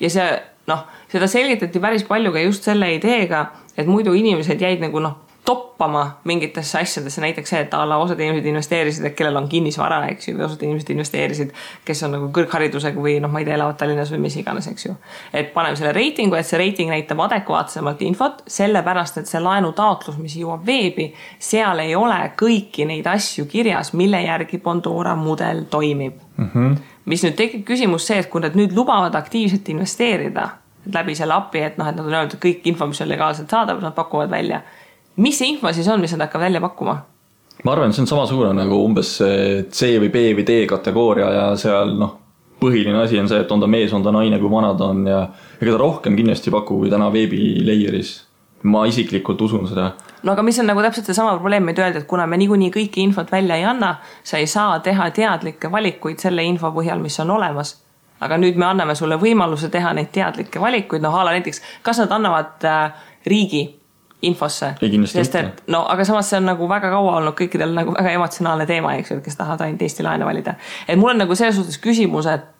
[SPEAKER 2] ja see noh, seda selgitati päris palju ka just selle ideega, et muidu inimesed jäid nagu noh, toppama mingitesse asjadesse, näiteks see, et a la osad inimesed investeerisid, kellel on kinnisvara, eks ju, või osad inimesed investeerisid, kes on nagu kõrgharidusega või noh, ma ei tea, elavad Tallinnas või mis iganes, eks ju. et paneme selle reitingu, et see reiting näitab adekvaatsemalt infot, sellepärast et see laenutaotlus, mis jõuab veebi, seal ei ole kõiki neid asju kirjas, mille järgi Bondora mudel toimib mm. -hmm. mis nüüd tekib küsimus see, et kui nad nüüd lubavad aktiivselt investeerida läbi selle API, et noh, et nad on öelnud, et kõik info, mis on legaalselt saadav, nad pakuvad välja mis see info siis on, mis nad hakkavad välja pakkuma?
[SPEAKER 3] ma arvan, see on samasugune nagu umbes C või B või D kategooria ja seal noh, põhiline asi on see, et on ta mees, on ta naine, kui vana ta on ja ega ta rohkem kindlasti ei paku kui täna veebilayer'is. ma isiklikult usun seda.
[SPEAKER 2] no aga mis on nagu täpselt seesama probleem, et öelda, et kuna me niikuinii kõiki infot välja ei anna, sa ei saa teha teadlikke valikuid selle info põhjal, mis on olemas aga nüüd me anname sulle võimaluse teha neid teadlikke valikuid, noh a la näiteks, kas nad annavad äh, riigi infosse.
[SPEAKER 3] sest
[SPEAKER 2] et no aga samas see on nagu väga kaua olnud kõikidel nagu väga emotsionaalne teema, eks ju, et kes tahavad ainult Eesti laene valida. et mul on nagu selles suhtes küsimus, et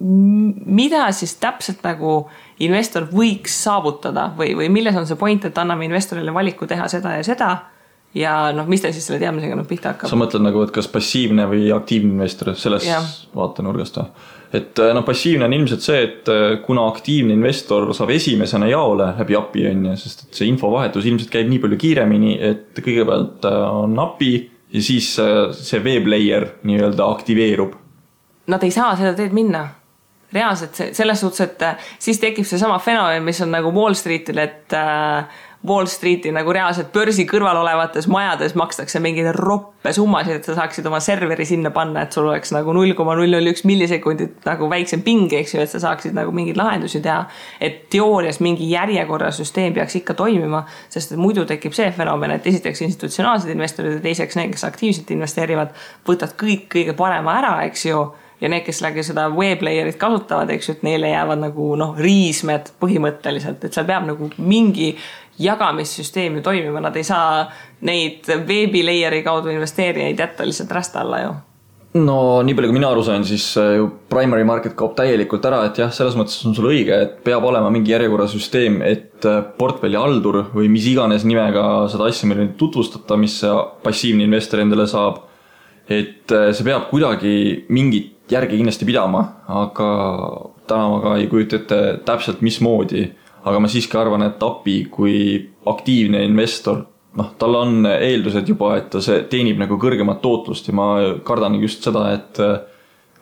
[SPEAKER 2] mida siis täpselt nagu investor võiks saavutada või, või milles on see point, et anname investorile valiku teha seda ja seda ja noh, mis ta siis selle teadmisega nüüd pihta hakkab?
[SPEAKER 3] sa mõtled nagu, et kas passiivne või aktiivne investor selles vaatenurgast või? et äh, noh, passiivne on ilmselt see, et äh, kuna aktiivne investor saab esimesena jaole läbi API on ju, sest et see infovahetus ilmselt käib nii palju kiiremini, et kõigepealt äh, on API ja siis see web layer nii-öelda aktiveerub.
[SPEAKER 2] Nad ei saa seda teed minna reaalselt selles suhtes, et siis tekib seesama fenomen, mis on nagu Wall Streetil, et äh, Wall Streeti nagu reaalselt börsi kõrval olevates majades makstakse mingeid roppe summasid, et sa saaksid oma serveri sinna panna, et sul oleks nagu null koma null null üks millisekundit nagu väiksem ping, eks ju, et sa saaksid nagu mingeid lahendusi teha. et teoorias mingi järjekorrasüsteem peaks ikka toimima, sest muidu tekib see fenomen, et esiteks institutsionaalsed investorid ja teiseks need, kes aktiivselt investeerivad, võtavad kõik kõige parema ära, eks ju ja need, kes seda web layer'it kasutavad, eks ju, et neile jäävad nagu noh, riismed põhimõtteliselt, et seal peab nagu mingi jagamissüsteem ju toimima, nad ei saa neid veebi layer'i kaudu investeerijaid jätta lihtsalt rästa alla ju
[SPEAKER 3] no nii palju, kui mina aru sain, siis äh, ju primary market kaob täielikult ära, et jah, selles mõttes on sul õige, et peab olema mingi järjekorrasüsteem, et äh, portfellihaldur või mis iganes nimega seda asja meile tutvustada, mis see passiivne investor endale saab. et äh, see peab kuidagi mingit järgi kindlasti pidama, aga täna ma ka ei kujuta ette täpselt, mismoodi. Aga ma siiski arvan, et API kui aktiivne investor noh, tal on eeldused juba, et ta see teenib nagu kõrgemat tootlust ja ma kardan just seda, et äh,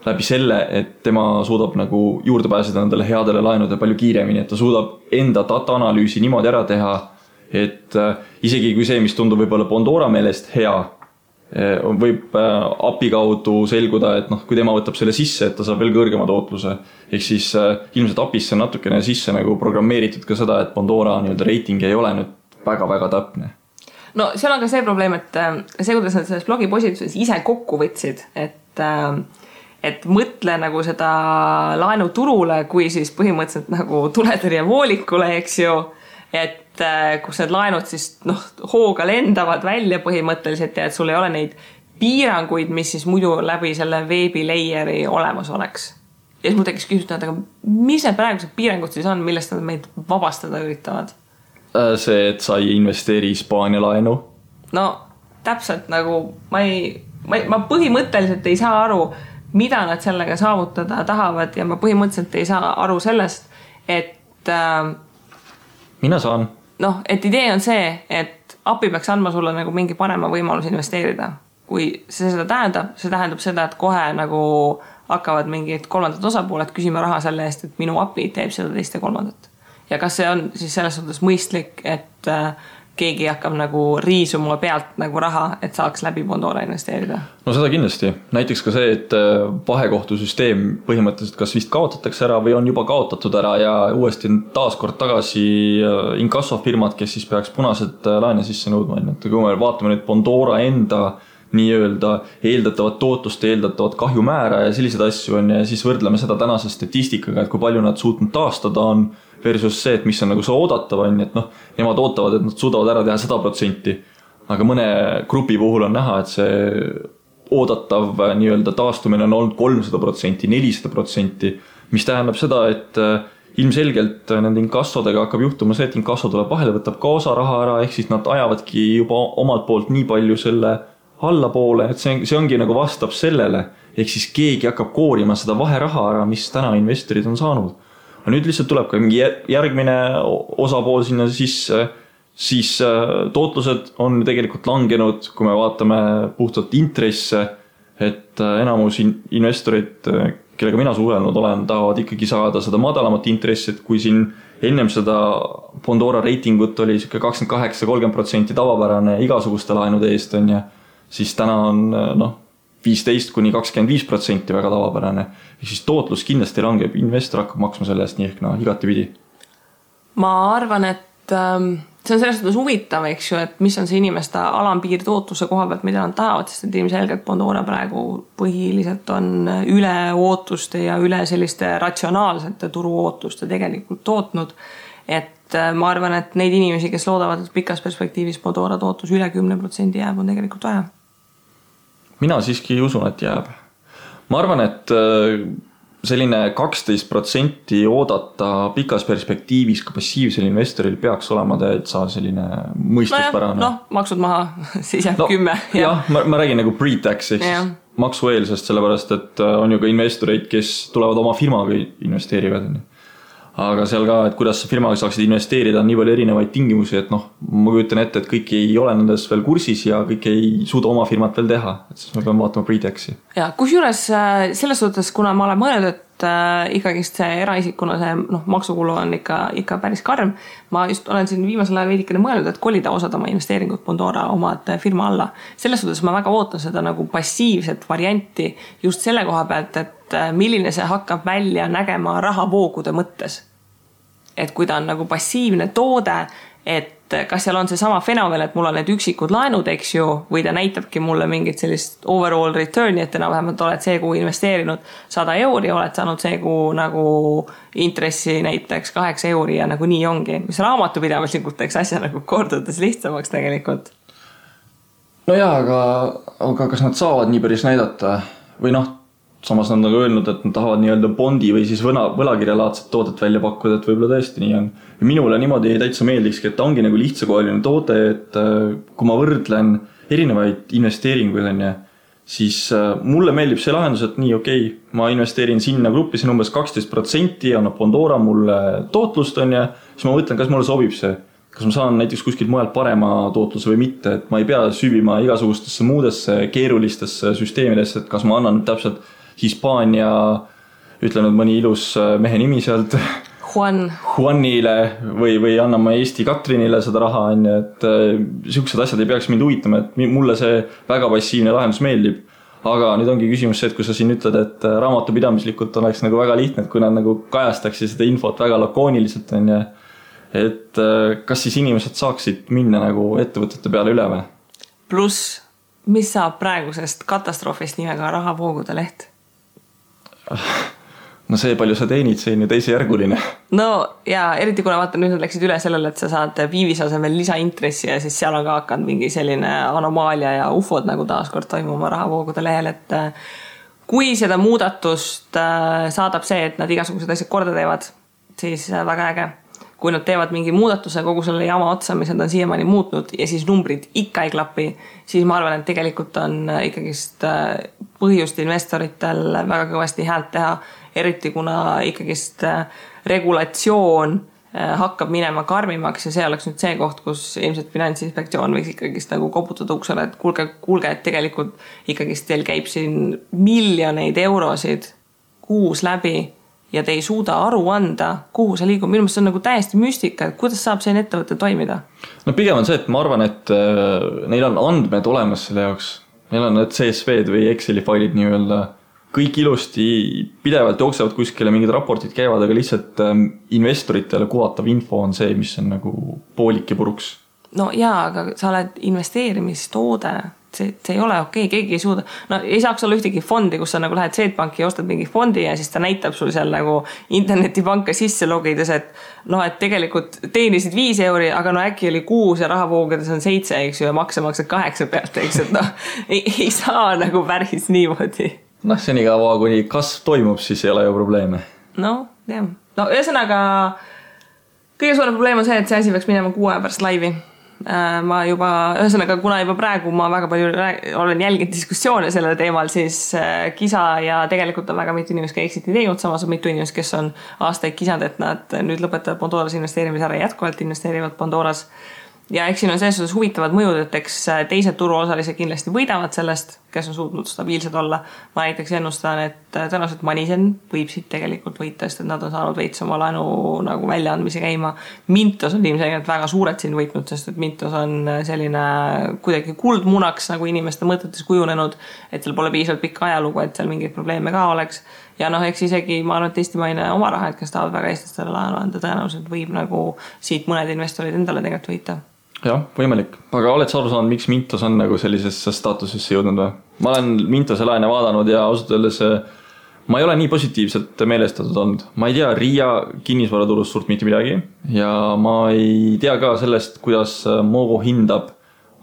[SPEAKER 3] läbi selle, et tema suudab nagu juurde pääseda nendele headele laenudele palju kiiremini, et ta suudab enda data analüüsi niimoodi ära teha, et äh, isegi kui see, mis tundub võib-olla Bondora meelest hea, võib API kaudu selguda, et noh, kui tema võtab selle sisse, et ta saab veel kõrgema tootluse. ehk siis ilmselt API-sse on natukene sisse nagu programmeeritud ka seda, et Bondora nii-öelda reiting ei ole nüüd väga-väga täpne
[SPEAKER 2] no seal on ka see probleem, et äh, see, kuidas nad selles blogi postituses ise kokku võtsid, et äh, et mõtle nagu seda laenuturule kui siis põhimõtteliselt nagu tuletõrjevoolikule, eks ju. et äh, kus need laenud siis noh, hooga lendavad välja põhimõtteliselt ja et sul ei ole neid piiranguid, mis siis muidu läbi selle veebi layer'i olemas oleks. ja siis mul tekkis küsimus, et aga mis need praegused piirangud siis on, millest nad meid vabastada üritavad
[SPEAKER 3] Äh, see, et sa ei investeeri Hispaania laenu.
[SPEAKER 2] no täpselt nagu ma ei, ma, ma põhimõtteliselt ei saa aru, mida nad sellega saavutada tahavad ja ma põhimõtteliselt ei saa aru sellest, et äh,.
[SPEAKER 3] mina saan.
[SPEAKER 2] Noh, et idee on see, et API peaks andma sulle nagu mingi parema võimaluse investeerida. kui see seda tähendab, see tähendab seda, et kohe nagu hakkavad mingid kolmandad osapooled küsima raha selle eest, et minu API teeb seda teist ja kolmandat ja kas see on siis selles suhtes mõistlik, et äh, keegi hakkab nagu riisuma pealt nagu raha, et saaks läbi Bondora investeerida?
[SPEAKER 3] no seda kindlasti, näiteks ka see, et äh, vahekohtusüsteem põhimõtteliselt kas vist kaotatakse ära või on juba kaotatud ära ja uuesti taaskord tagasi äh, inkassofirmad, kes siis peaks punased laene sisse nõudma, on ju, et kui me vaatame nüüd Bondora enda nii-öelda eeldatavat tootlust, eeldatavat kahjumäära ja selliseid asju on ja siis võrdleme seda tänase statistikaga, et kui palju nad suutnud taastada on versus see, et mis on nagu see oodatav, on ju, et noh, nemad ootavad, et nad suudavad ära teha sada protsenti. aga mõne grupi puhul on näha, et see oodatav äh, nii-öelda taastumine on olnud kolmsada protsenti, nelisada protsenti, mis tähendab seda, et äh, ilmselgelt äh, nende inkassodega hakkab juhtuma see, et inkasso tuleb vahele, võtab ka osa raha ära, ehk siis nad ajavadki juba omalt poolt nii palju selle allapoole, et see, see ongi nagu vastab sellele, ehk siis keegi hakkab koorima seda vaheraha ära, mis täna investorid on saanud aga nüüd lihtsalt tuleb ka mingi järgmine osapool sinna sisse, siis äh, tootlused on tegelikult langenud, kui me vaatame puhtalt intresse, et äh, enamus investorid, äh, kellega mina suhelnud olen, tahavad ikkagi saada seda madalamat intressi, et kui siin ennem seda Bondora reitingut oli sihuke kakskümmend kaheksa, kolmkümmend protsenti tavapärane igasuguste laenude eest, on ju, siis täna on noh viisteist kuni kakskümmend viis protsenti väga tavapärane. ehk siis tootlus kindlasti langeb, investor hakkab maksma selle eest nii ehk naa no, igatepidi.
[SPEAKER 2] ma arvan, et ähm, see on selles suhtes huvitav, eks ju, et mis on see inimeste alampiir tootluse koha pealt, mida nad tahavad, sest et ilmselgelt Bondora praegu põhiliselt on üle ootuste ja üle selliste ratsionaalsete turuootuste tegelikult tootnud. et äh, ma arvan, et neid inimesi, kes loodavad, et pikas perspektiivis Bondora tootlus üle kümne protsendi jääb, on tegelikult vähe
[SPEAKER 3] mina siiski usun, et jääb. ma arvan, et äh, selline kaksteist protsenti oodata pikas perspektiivis ka passiivsel investoril peaks olema täitsa selline mõistuspärane.
[SPEAKER 2] noh, maksud maha, siis jääb kümme
[SPEAKER 3] no,. jah, ma, ma räägin nagu pre-tax ehk siis maksueelsest, sellepärast et äh, on ju ka investoreid, kes tulevad oma firmaga investeerivad, on ju aga seal ka, et kuidas firmaga saaksid investeerida, on nii palju erinevaid tingimusi, et noh, ma kujutan ette, et kõik ei ole nendes veel kursis ja kõik ei suuda oma firmat veel teha, et siis me peame vaatama pre-tax'i.
[SPEAKER 2] ja kusjuures äh, selles suhtes, kuna ma olen mõelnud, et äh, ikkagist see eraisikuna see noh, maksukulu on ikka, ikka päris karm. ma just olen siin viimasel ajal veidikene mõelnud, et kolida osad oma investeeringud Bondora omad firma alla. selles suhtes ma väga ootan seda nagu passiivset varianti just selle koha pealt, et äh, milline see hakkab välja nägema rahavoogude mõttes et kui ta on nagu passiivne toode, et kas seal on seesama fenomen, et mul on need üksikud laenud, eks ju, või ta näitabki mulle mingit sellist overall return'i, et enam-vähem, et oled see kuu investeerinud sada euri, oled saanud see kuu nagu intressi näiteks kaheksa euri ja nagu nii ongi, mis raamatupidamislikult teeks asja nagu kordades lihtsamaks tegelikult.
[SPEAKER 3] no jaa, aga, aga kas nad saavad nii päris näidata või noh samas nad on nagu öelnud, et nad tahavad nii-öelda bondi või siis võla, võlakirjalaadset toodet välja pakkuda, et võib-olla tõesti nii on. ja minule niimoodi täitsa meeldikski, et ta ongi nagu lihtsakoeline toode, et äh, kui ma võrdlen erinevaid investeeringuid, on ju, siis äh, mulle meeldib see lahendus, et nii, okei okay,, ma investeerin sinna gruppi, see on umbes kaksteist protsenti, annab Pandora mulle tootlust, on ju, siis ma mõtlen, kas mulle sobib see kas ma saan näiteks kuskilt mujalt parema tootluse või mitte, et ma ei pea süüvima igasugustesse muudesse keerulistesse süsteemidesse, et kas ma annan täpselt Hispaania, ütle nüüd mõni ilus äh, mehe nimi sealt.
[SPEAKER 2] Juan.
[SPEAKER 3] Juanile või, või anname Eesti Katrinile seda raha, on ju, et äh, siuksed asjad ei peaks mind huvitama, et mulle see väga passiivne lahendus meeldib. aga nüüd ongi küsimus see, et kui sa siin ütled, et äh, raamatupidamislikult oleks nagu väga lihtne, et kui nad nagu kajastaksid seda infot väga lakooniliselt, on ju. et kas siis inimesed saaksid minna nagu ettevõtete peale üle või?
[SPEAKER 2] pluss, mis saab praegusest katastroofist nimega rahavoogude leht
[SPEAKER 3] no see, palju sa teenid, see on ju teisejärguline.
[SPEAKER 2] no ja eriti kuna vaata nüüd nad läksid üle sellele, et sa saad viivise asemel lisaintressi ja siis seal on ka hakanud mingi selline anomaalia ja ufod nagu taaskord toimuma rahavoogude lehel, et äh, kui seda muudatust äh, saadab see, et nad igasugused asjad korda teevad, siis äh, väga äge kui nad teevad mingi muudatuse kogu selle jama otsa, mis nad on siiamaani muutnud ja siis numbrid ikka ei klapi, siis ma arvan, et tegelikult on äh, ikkagist äh, põhjust investoritel väga kõvasti häält teha, eriti kuna ikkagist äh, regulatsioon hakkab minema karmimaks ja see oleks nüüd see koht, kus ilmselt Finantsinspektsioon võiks ikkagist nagu koputada uksele, et kuulge, kuulge, et tegelikult ikkagist teil käib siin miljoneid eurosid kuus läbi ja te ei suuda aru anda, kuhu see liigub, minu meelest see on nagu täiesti müstika, et kuidas saab selline ettevõte toimida?
[SPEAKER 3] no pigem on see, et ma arvan, et äh, neil on andmed olemas selle jaoks. Neil on need CSV-d või Exceli failid nii-öelda, kõik ilusti pidevalt jooksevad kuskile, mingid raportid käivad, aga lihtsalt ähm, investoritele kuvatav info on see, mis on nagu poolik ja puruks.
[SPEAKER 2] no jaa, aga sa oled investeerimistoode see, see ei ole okei okay,, keegi ei suuda, no ei saaks olla ühtegi fondi, kus sa nagu lähed Swedbanki ja ostad mingi fondi ja siis ta näitab sul seal nagu internetipanka sisse logides, et noh, et tegelikult teenisid viis euri, aga no äkki oli kuus ja rahavoogudes on seitse, eks ju, ja makse maksad kaheksa pealt, eks, et noh, ei, saa nagu päris niimoodi.
[SPEAKER 3] noh, senikaua, kuni kasv toimub, siis ei ole ju probleeme.
[SPEAKER 2] noh, jah, no ühesõnaga kõige suurem probleem on see, et see asi peaks minema kuu aja pärast laivi ma juba, ühesõnaga, kuna juba praegu ma väga palju olen jälginud diskussioone sellel teemal, siis äh, kisa ja tegelikult on väga mitu inimest ka exit'i teinud, samas on mitu inimest, kes on aastaid kisanud, et nad nüüd lõpetavad Pandoras investeerimise ära, jätkuvalt investeerivad Pandoras ja eks siin on selles suhtes huvitavad mõjud, et eks äh, teised turuosalised kindlasti võidavad sellest, kes on suutnud stabiilsed olla. ma näiteks ennustan, et äh, tõenäoliselt Manisen võib siit tegelikult võita, sest et nad on saanud veits oma laenu nagu väljaandmise käima. Mintos on ilmselgelt väga suured siin võitnud, sest et Mintos on äh, selline kuidagi kuldmunaks nagu inimeste mõtetes kujunenud. et seal pole piisavalt pikka ajalugu, et seal mingeid probleeme ka oleks. ja noh, eks isegi ma arvan, et eestimaine oma raha, et kes tahavad väga eestlastele laenu anda, tõenäoliselt võib nagu siit mõned investorid endale tegelikult võita
[SPEAKER 3] jah, võimalik, aga oled sa aru saanud, miks Mintos on nagu sellisesse staatusesse jõudnud või? ma olen Mintose laene vaadanud ja ausalt öeldes äh, ma ei ole nii positiivselt meelestatud olnud, ma ei tea Riia kinnisvaraturust suurt mitte midagi ja ma ei tea ka sellest, kuidas äh, Movo hindab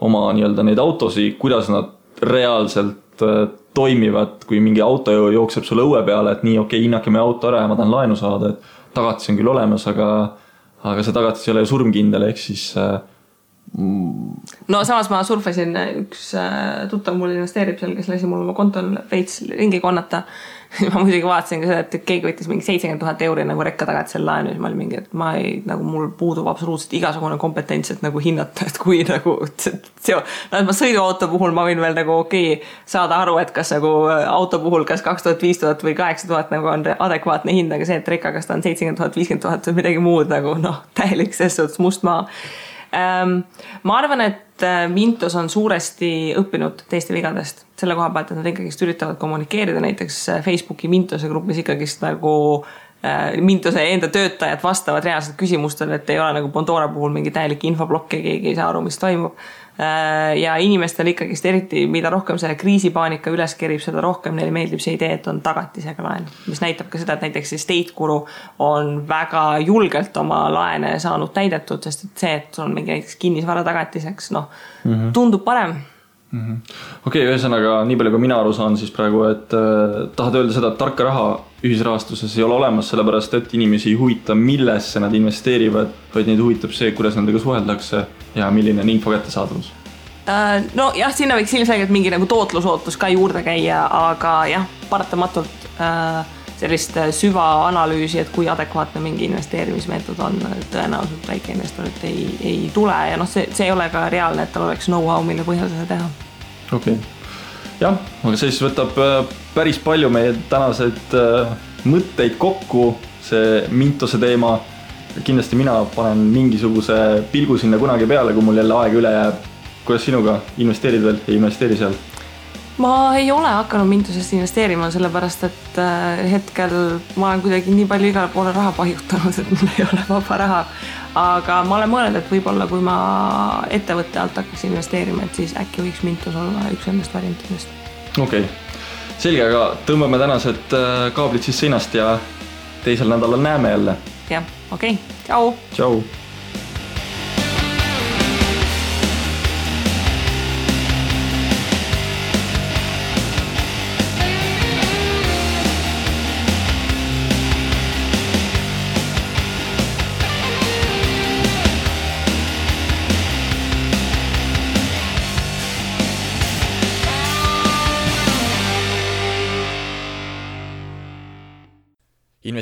[SPEAKER 3] oma nii-öelda neid autosid, kuidas nad reaalselt äh, toimivad, kui mingi auto jookseb sulle õue peale, et nii, okei okay,, hinnake meie auto ära ja ma tahan laenu saada, et tagatis on küll olemas, aga aga see tagatis ei ole ju surmkindel, ehk siis äh,
[SPEAKER 2] no samas ma surfasin, üks äh, tuttav mul investeerib seal, kes lasi mul oma kontol veits ringi konnata. ma muidugi vaatasin ka seda, et keegi võttis mingi seitsekümmend tuhat euri nagu rekka tagant selle laenu ja siis ma olin mingi, et ma ei, nagu mul puudub absoluutselt igasugune kompetents, et nagu hinnata, et kui nagu seo-. no et ma sõiduauto puhul ma võin veel nagu okei okay, saada aru, et kas nagu äh, auto puhul, kas kaks tuhat, viis tuhat või kaheksa tuhat nagu on adekvaatne hind, aga see, et rekka, kas ta on seitsekümmend tuhat, viiskümmend tuhat või midagi muud nagu noh, täielik selles suhtes must maa ma arvan, et äh, Mintos on suuresti õppinud teiste vigadest selle koha pealt, et nad ikkagist üritavad kommunikeerida näiteks äh, Facebooki Mintose grupis ikkagist nagu äh, Mintuse enda töötajad vastavad reaalselt küsimustele, et ei ole nagu Pandora puhul mingi täielik infoplokk ja keegi ei saa aru, mis toimub. Äh, ja inimestel ikkagist eriti, mida rohkem see kriisipaanika üles kerib, seda rohkem neile meeldib see idee, et on tagatisega laen. mis näitab ka seda, et näiteks Estate Guru on väga julgelt oma laene saanud täidetud, sest et see, et sul on mingi näiteks kinnisvara tagatiseks, noh mm -hmm. tundub parem
[SPEAKER 3] okei okay,, ühesõnaga nii palju, kui mina aru saan, siis praegu, et äh, tahad öelda seda, et tarka raha ühisrahastuses ei ole olemas, sellepärast et inimesi ei huvita, millesse nad investeerivad, vaid neid huvitab see, kuidas nendega suheldakse ja milline on info kättesaadavus
[SPEAKER 2] äh,. nojah, sinna võiks ilmselgelt mingi nagu tootlusootus ka juurde käia, aga jah, paratamatult äh, sellist süvaanalüüsi, et kui adekvaatne mingi investeerimismeetod on, tõenäoliselt väikeinvestorit ei, ei tule ja noh, see, see ei ole ka reaalne, et tal oleks know-how, mille põhjal seda teha
[SPEAKER 3] okei okay., jah, aga see siis võtab äh, päris palju meie tänaseid äh, mõtteid kokku, see Mintose teema. Kindlasti mina panen mingisuguse pilgu sinna kunagi peale, kui mul jälle aega üle jääb. kuidas sinuga, investeerid veel, ei investeeri seal?
[SPEAKER 2] ma ei ole hakanud Mintosesse investeerima, sellepärast et äh, hetkel ma olen kuidagi nii palju igale poole raha paigutanud, et mul ei ole vaba raha aga ma olen mõelnud, et võib-olla kui ma ettevõtte alt hakkaks investeerima, et siis äkki võiks Mintos olla üks nendest variantidest.
[SPEAKER 3] okei okay., selge, aga tõmbame tänased äh, kaablid siis seinast ja teisel nädalal näeme jälle.
[SPEAKER 2] jah, okei okay.,
[SPEAKER 3] tšau.